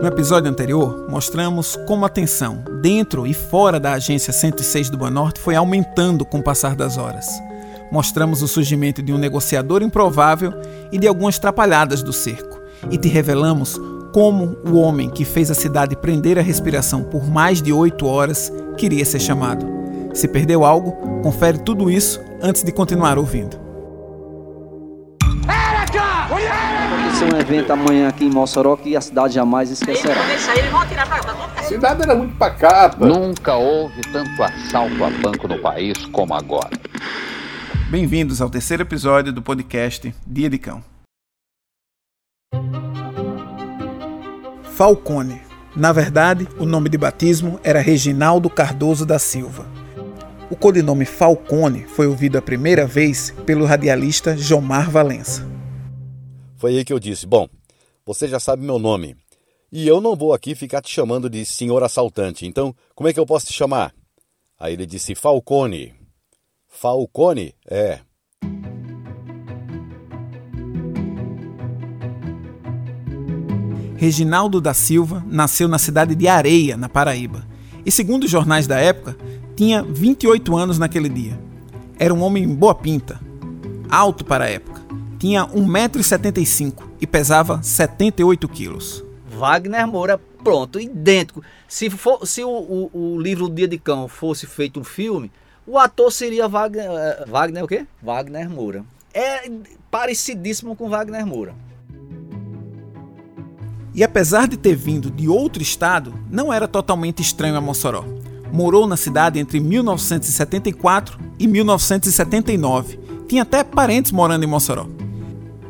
No episódio anterior, mostramos como a tensão dentro e fora da agência 106 do Banorte foi aumentando com o passar das horas. Mostramos o surgimento de um negociador improvável e de algumas trapalhadas do cerco. E te revelamos como o homem que fez a cidade prender a respiração por mais de oito horas queria ser chamado. Se perdeu algo, confere tudo isso antes de continuar ouvindo. Vai ser um evento amanhã aqui em Mossoró que a cidade jamais esquecerá. A cidade era muito pacata. Nunca houve tanto assalto a banco no país como agora. Bem-vindos ao terceiro episódio do podcast Dia de Cão. Falcone. Na verdade, o nome de batismo era Reginaldo Cardoso da Silva. O codinome Falcone foi ouvido a primeira vez pelo radialista Jomar Valença. Foi aí que eu disse: Bom, você já sabe meu nome. E eu não vou aqui ficar te chamando de senhor assaltante, então como é que eu posso te chamar? Aí ele disse: Falcone. Falcone? É. Reginaldo da Silva nasceu na cidade de Areia, na Paraíba, e segundo os jornais da época, tinha 28 anos naquele dia. Era um homem boa pinta, alto para a época, tinha 1,75m e pesava 78 quilos. Wagner Moura, pronto, idêntico. Se, for, se o, o, o livro Dia de Cão fosse feito um filme, o ator seria Wagner. eh, Wagner o quê? Wagner Moura. É parecidíssimo com Wagner Moura. E apesar de ter vindo de outro estado, não era totalmente estranho a Mossoró. Morou na cidade entre 1974 e 1979. Tinha até parentes morando em Mossoró.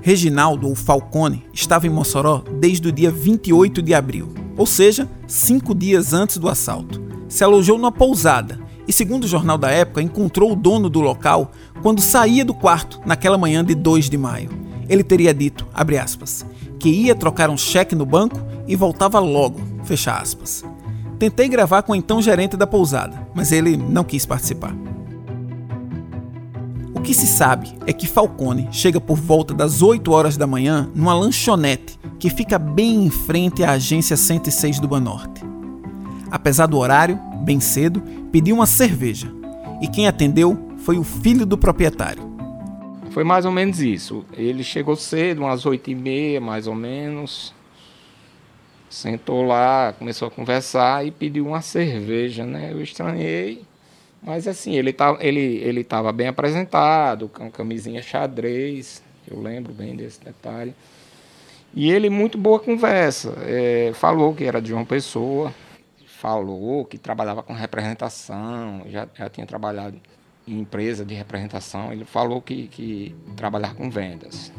Reginaldo, ou Falcone, estava em Mossoró desde o dia 28 de abril, ou seja, cinco dias antes do assalto. Se alojou numa pousada e, segundo o jornal da época, encontrou o dono do local quando saía do quarto naquela manhã de 2 de maio. Ele teria dito, aspas, que ia trocar um cheque no banco e voltava logo. Tentei gravar com o então gerente da pousada, mas ele não quis participar. O que se sabe é que Falcone chega por volta das 8 horas da manhã numa lanchonete que fica bem em frente à agência 106 do Banorte. Apesar do horário, bem cedo, pediu uma cerveja e quem atendeu foi o filho do proprietário. Foi mais ou menos isso. Ele chegou cedo, umas oito e meia, mais ou menos. Sentou lá, começou a conversar e pediu uma cerveja, né? Eu estranhei. Mas assim, ele estava ele, ele tava bem apresentado, com camisinha xadrez. Eu lembro bem desse detalhe. E ele, muito boa conversa. É, falou que era de uma pessoa. Falou que trabalhava com representação. Já, já tinha trabalhado em empresa de representação. Ele falou que, que trabalhar com vendas.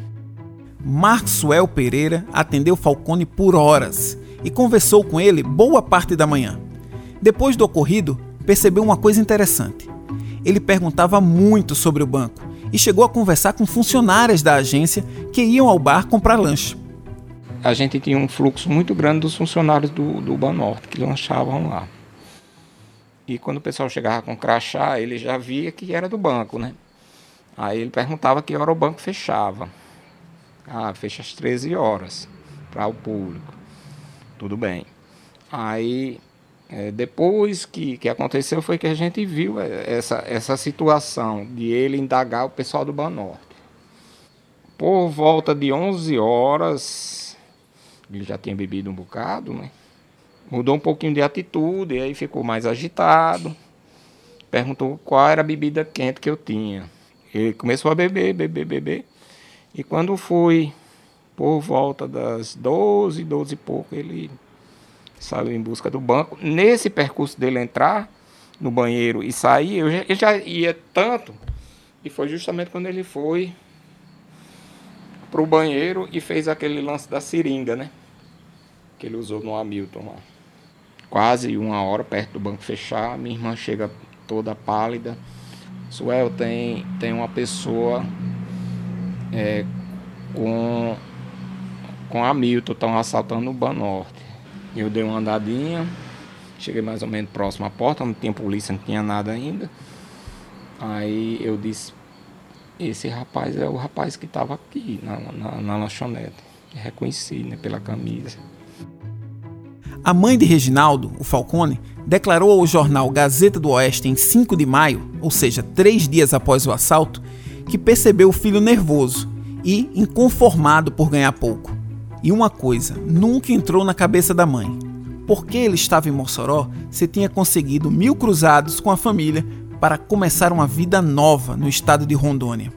Maxwell Pereira atendeu Falcone por horas e conversou com ele boa parte da manhã. Depois do ocorrido, percebeu uma coisa interessante. Ele perguntava muito sobre o banco e chegou a conversar com funcionárias da agência que iam ao bar comprar lanche. A gente tinha um fluxo muito grande dos funcionários do, do Banorte que lanchavam lá. E quando o pessoal chegava com crachá, ele já via que era do banco, né? Aí ele perguntava que hora o banco fechava. Ah, fecha às 13 horas para o público. Tudo bem. Aí, é, depois que, que aconteceu, foi que a gente viu é, essa, essa situação de ele indagar o pessoal do Banorte. Por volta de 11 horas, ele já tinha bebido um bocado, né? Mudou um pouquinho de atitude, aí ficou mais agitado. Perguntou qual era a bebida quente que eu tinha. Ele começou a beber, beber, beber. E quando foi por volta das 12, 12 e pouco, ele saiu em busca do banco. Nesse percurso dele entrar no banheiro e sair, eu já, eu já ia tanto. E foi justamente quando ele foi pro banheiro e fez aquele lance da seringa, né? Que ele usou no Hamilton lá. Quase uma hora perto do banco fechar, minha irmã chega toda pálida. Suel, tem, tem uma pessoa é, com, com Hamilton, estão assaltando o Banorte. Eu dei uma andadinha, cheguei mais ou menos próximo à porta, não tinha polícia, não tinha nada ainda. Aí eu disse, esse rapaz é o rapaz que estava aqui na, na, na lanchonete. Reconheci né, pela camisa. A mãe de Reginaldo, o Falcone, declarou ao jornal Gazeta do Oeste em 5 de maio, ou seja, três dias após o assalto, que percebeu o filho nervoso e inconformado por ganhar pouco. E uma coisa nunca entrou na cabeça da mãe: porque ele estava em Mossoró, se tinha conseguido mil cruzados com a família para começar uma vida nova no estado de Rondônia.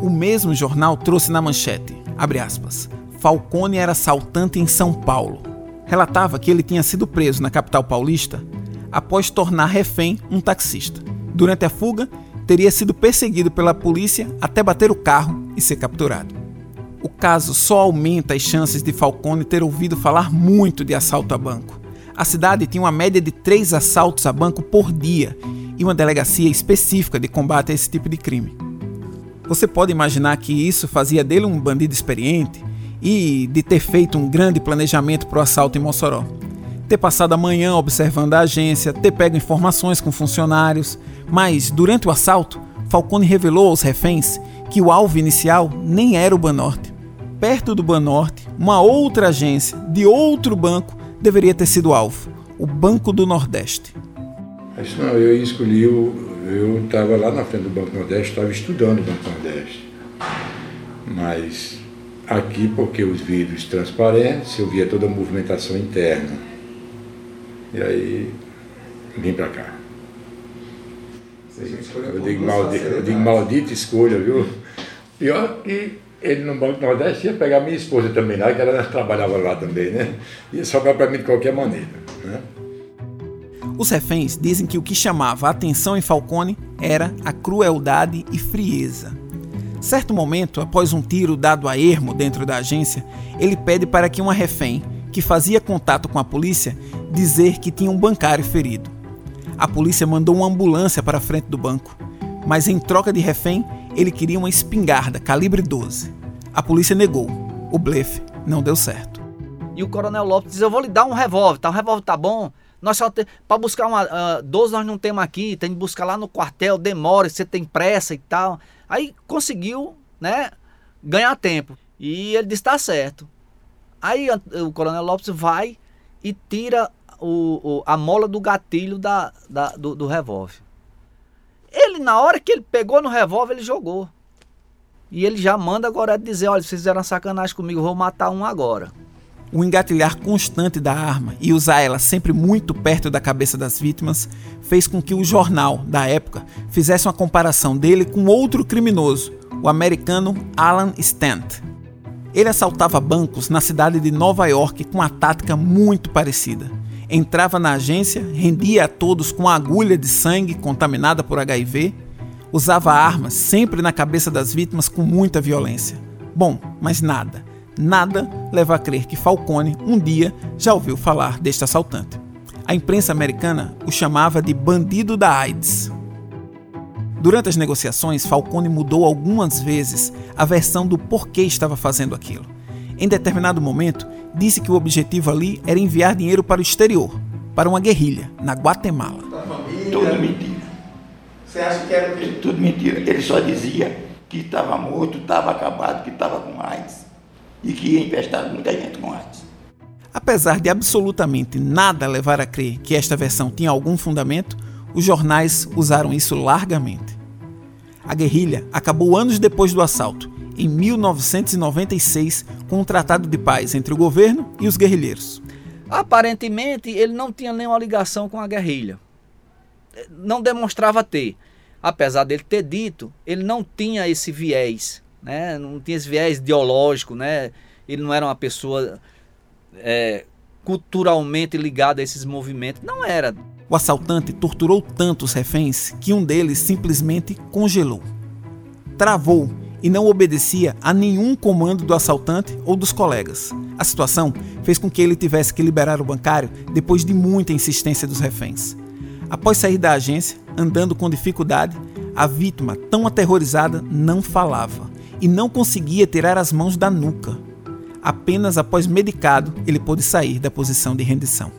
O mesmo jornal trouxe na manchete, aspas, Falcone era assaltante em São Paulo. Relatava que ele tinha sido preso na capital paulista após tornar refém um taxista. Durante a fuga, teria sido perseguido pela polícia até bater o carro e ser capturado. O caso só aumenta as chances de Falcone ter ouvido falar muito de assalto a banco. A cidade tinha uma média de três assaltos a banco por dia e uma delegacia específica de combate a esse tipo de crime. Você pode imaginar que isso fazia dele um bandido experiente e de ter feito um grande planejamento para o assalto em Mossoró. Ter passado a manhã observando a agência, ter pego informações com funcionários, mas durante o assalto, Falcone revelou aos reféns que o alvo inicial nem era o Banorte. Perto do Banorte, uma outra agência de outro banco deveria ter sido alvo, o Banco do Nordeste. Mas não, eu escolhi o. Eu estava lá na frente do Banco do Nordeste, estava estudando o Banco do Nordeste. Mas aqui, porque os vidros transparentes, eu via toda a movimentação interna. E aí vim para cá. Eu digo, maldita, eu digo maldita escolha, viu? Pior que ele no Banco do Nordeste ia pegar minha esposa também lá, que ela trabalhava lá também, né? Ia sobrar para mim de qualquer maneira, né? Os reféns dizem que o que chamava a atenção em Falcone era a crueldade e frieza. Certo momento, após um tiro dado a ermo dentro da agência, ele pede para que uma refém, que fazia contato com a polícia, dizer que tinha um bancário ferido. A polícia mandou uma ambulância para a frente do banco, mas em troca de refém, ele queria uma espingarda calibre 12. A polícia negou. O blefe não deu certo. E o Coronel Lopes diz: Eu vou lhe dar um revólver, tá? O revólver tá bom. Nós só tem, buscar uma uh, 12 nós não temos aqui, tem que buscar lá no quartel, demora, você tem pressa e tal. Aí conseguiu, né, ganhar tempo. E ele disse: "Tá certo". Aí o Coronel Lopes vai e tira o, o, a mola do gatilho da, da do, do revólver. Ele, na hora que ele pegou no revólver, ele jogou. E ele já manda agora dizer: olha, vocês fizeram sacanagem comigo, vou matar um agora. O engatilhar constante da arma e usar ela sempre muito perto da cabeça das vítimas fez com que o jornal da época fizesse uma comparação dele com outro criminoso, o americano Alan Stant. Ele assaltava bancos na cidade de Nova York com uma tática muito parecida entrava na agência, rendia a todos com agulha de sangue contaminada por HIV, usava armas sempre na cabeça das vítimas com muita violência. Bom, mas nada, nada leva a crer que Falcone um dia já ouviu falar deste assaltante. A imprensa americana o chamava de bandido da AIDS. Durante as negociações, Falcone mudou algumas vezes a versão do porquê estava fazendo aquilo. Em determinado momento, disse que o objetivo ali era enviar dinheiro para o exterior, para uma guerrilha, na Guatemala. Tudo mentira. Você acha que era o quê? Tudo mentira. Ele só dizia que estava morto, estava acabado, que estava com AIDS e que ia infestar muita gente com AIDS. Apesar de absolutamente nada levar a crer que esta versão tinha algum fundamento, os jornais usaram isso largamente. A guerrilha acabou anos depois do assalto em 1996 com um tratado de paz entre o governo e os guerrilheiros. Aparentemente, ele não tinha nenhuma ligação com a guerrilha. Não demonstrava ter. Apesar dele ter dito, ele não tinha esse viés, né? não tinha esse viés ideológico, né? ele não era uma pessoa é, culturalmente ligada a esses movimentos. Não era. O assaltante torturou tanto os reféns que um deles simplesmente congelou. Travou e não obedecia a nenhum comando do assaltante ou dos colegas. A situação fez com que ele tivesse que liberar o bancário depois de muita insistência dos reféns. Após sair da agência, andando com dificuldade, a vítima, tão aterrorizada, não falava e não conseguia tirar as mãos da nuca. Apenas após medicado, ele pôde sair da posição de rendição.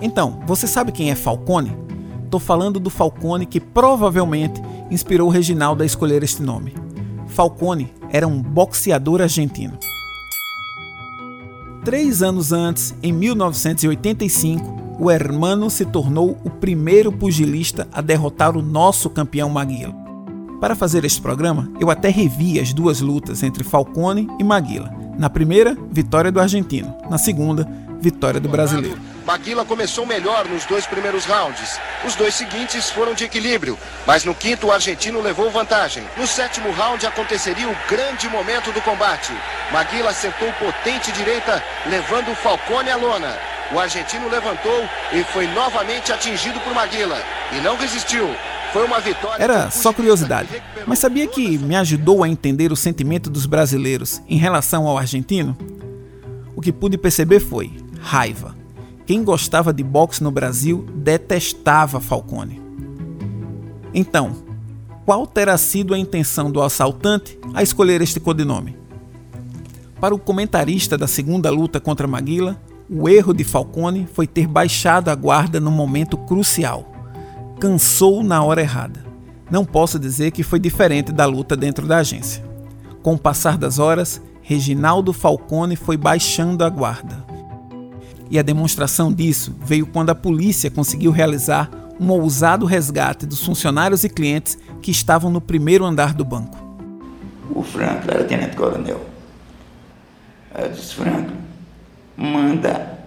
Então, você sabe quem é Falcone? Estou falando do Falcone que provavelmente inspirou Reginaldo a escolher este nome. Falcone era um boxeador argentino. Três anos antes, em 1985, o Hermano se tornou o primeiro pugilista a derrotar o nosso campeão Maguila. Para fazer este programa, eu até revi as duas lutas entre Falcone e Maguila. Na primeira, vitória do argentino. Na segunda, vitória do brasileiro. Maguila começou melhor nos dois primeiros rounds. Os dois seguintes foram de equilíbrio, mas no quinto o argentino levou vantagem. No sétimo round aconteceria o grande momento do combate. Maguila acertou potente direita, levando o Falcone à lona. O argentino levantou e foi novamente atingido por Maguila. E não resistiu. Foi uma vitória. Era só curiosidade, mas sabia que me ajudou a entender o sentimento dos brasileiros em relação ao argentino? O que pude perceber foi raiva. Quem gostava de boxe no Brasil detestava Falcone. Então, qual terá sido a intenção do assaltante a escolher este codinome? Para o comentarista da segunda luta contra Maguila, o erro de Falcone foi ter baixado a guarda no momento crucial. Cansou na hora errada. Não posso dizer que foi diferente da luta dentro da agência. Com o passar das horas, Reginaldo Falcone foi baixando a guarda. E a demonstração disso veio quando a polícia conseguiu realizar um ousado resgate dos funcionários e clientes que estavam no primeiro andar do banco. O Franco era tenente-coronel. Eu disse, Franco, manda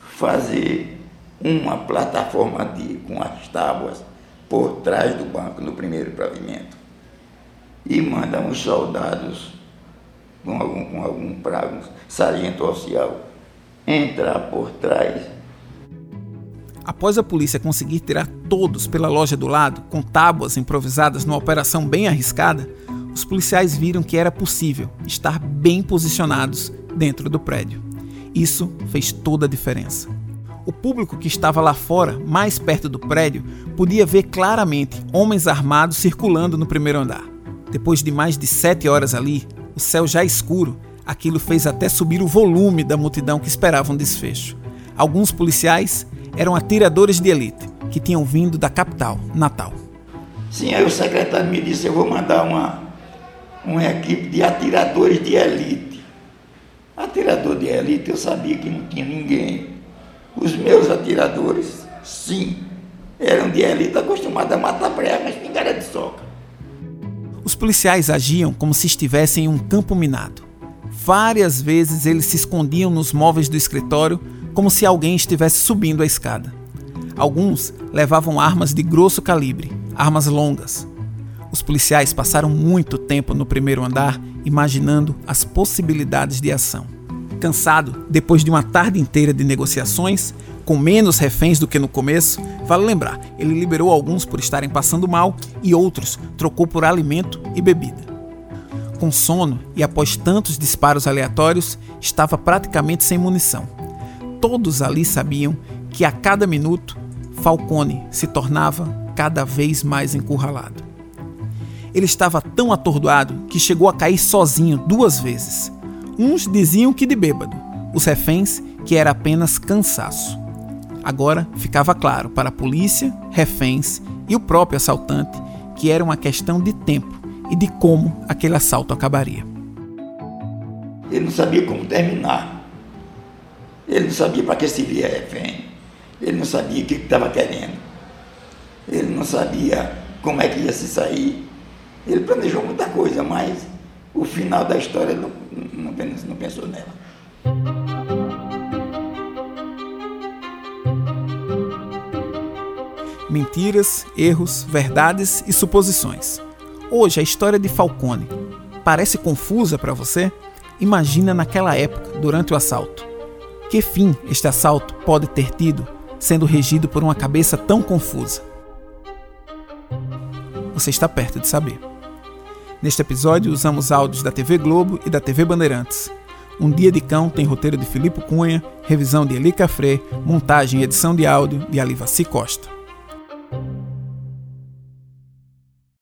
fazer uma plataforma de, com as tábuas por trás do banco, no primeiro pavimento. E manda uns soldados com algum, com algum prago, sargento oficial, entrar por trás. Após a polícia conseguir tirar todos pela loja do lado, com tábuas improvisadas numa operação bem arriscada, os policiais viram que era possível estar bem posicionados dentro do prédio. Isso fez toda a diferença. O público que estava lá fora, mais perto do prédio, podia ver claramente homens armados circulando no primeiro andar. Depois de mais de sete horas ali, o céu já escuro, aquilo fez até subir o volume da multidão que esperava um desfecho. Alguns policiais eram atiradores de elite, que tinham vindo da capital, Natal. Sim, aí o secretário me disse: eu vou mandar uma, uma equipe de atiradores de elite. Atirador de elite, eu sabia que não tinha ninguém. Os meus atiradores, sim, eram de elite acostumados a matar prega, mas espingarda de soca. Os policiais agiam como se estivessem em um campo minado. Várias vezes eles se escondiam nos móveis do escritório como se alguém estivesse subindo a escada. Alguns levavam armas de grosso calibre, armas longas. Os policiais passaram muito tempo no primeiro andar imaginando as possibilidades de ação. Cansado, depois de uma tarde inteira de negociações, com menos reféns do que no começo, vale lembrar, ele liberou alguns por estarem passando mal e outros trocou por alimento e bebida com sono e após tantos disparos aleatórios, estava praticamente sem munição. Todos ali sabiam que a cada minuto Falcone se tornava cada vez mais encurralado. Ele estava tão atordoado que chegou a cair sozinho duas vezes. Uns diziam que de bêbado, os reféns que era apenas cansaço. Agora ficava claro para a polícia, reféns e o próprio assaltante que era uma questão de tempo e de como aquele assalto acabaria. Ele não sabia como terminar. Ele não sabia para que servia refém. Ele não sabia o que estava querendo. Ele não sabia como é que ia se sair. Ele planejou muita coisa, mas o final da história ele não, não, não pensou nela. Mentiras, erros, verdades e suposições. Hoje, a história de Falcone parece confusa para você? Imagina naquela época, durante o assalto. Que fim este assalto pode ter tido, sendo regido por uma cabeça tão confusa? Você está perto de saber. Neste episódio, usamos áudios da TV Globo e da TV Bandeirantes. Um Dia de Cão tem roteiro de Filipe Cunha, revisão de Eli Cafré, montagem e edição de áudio de Alivaci Costa.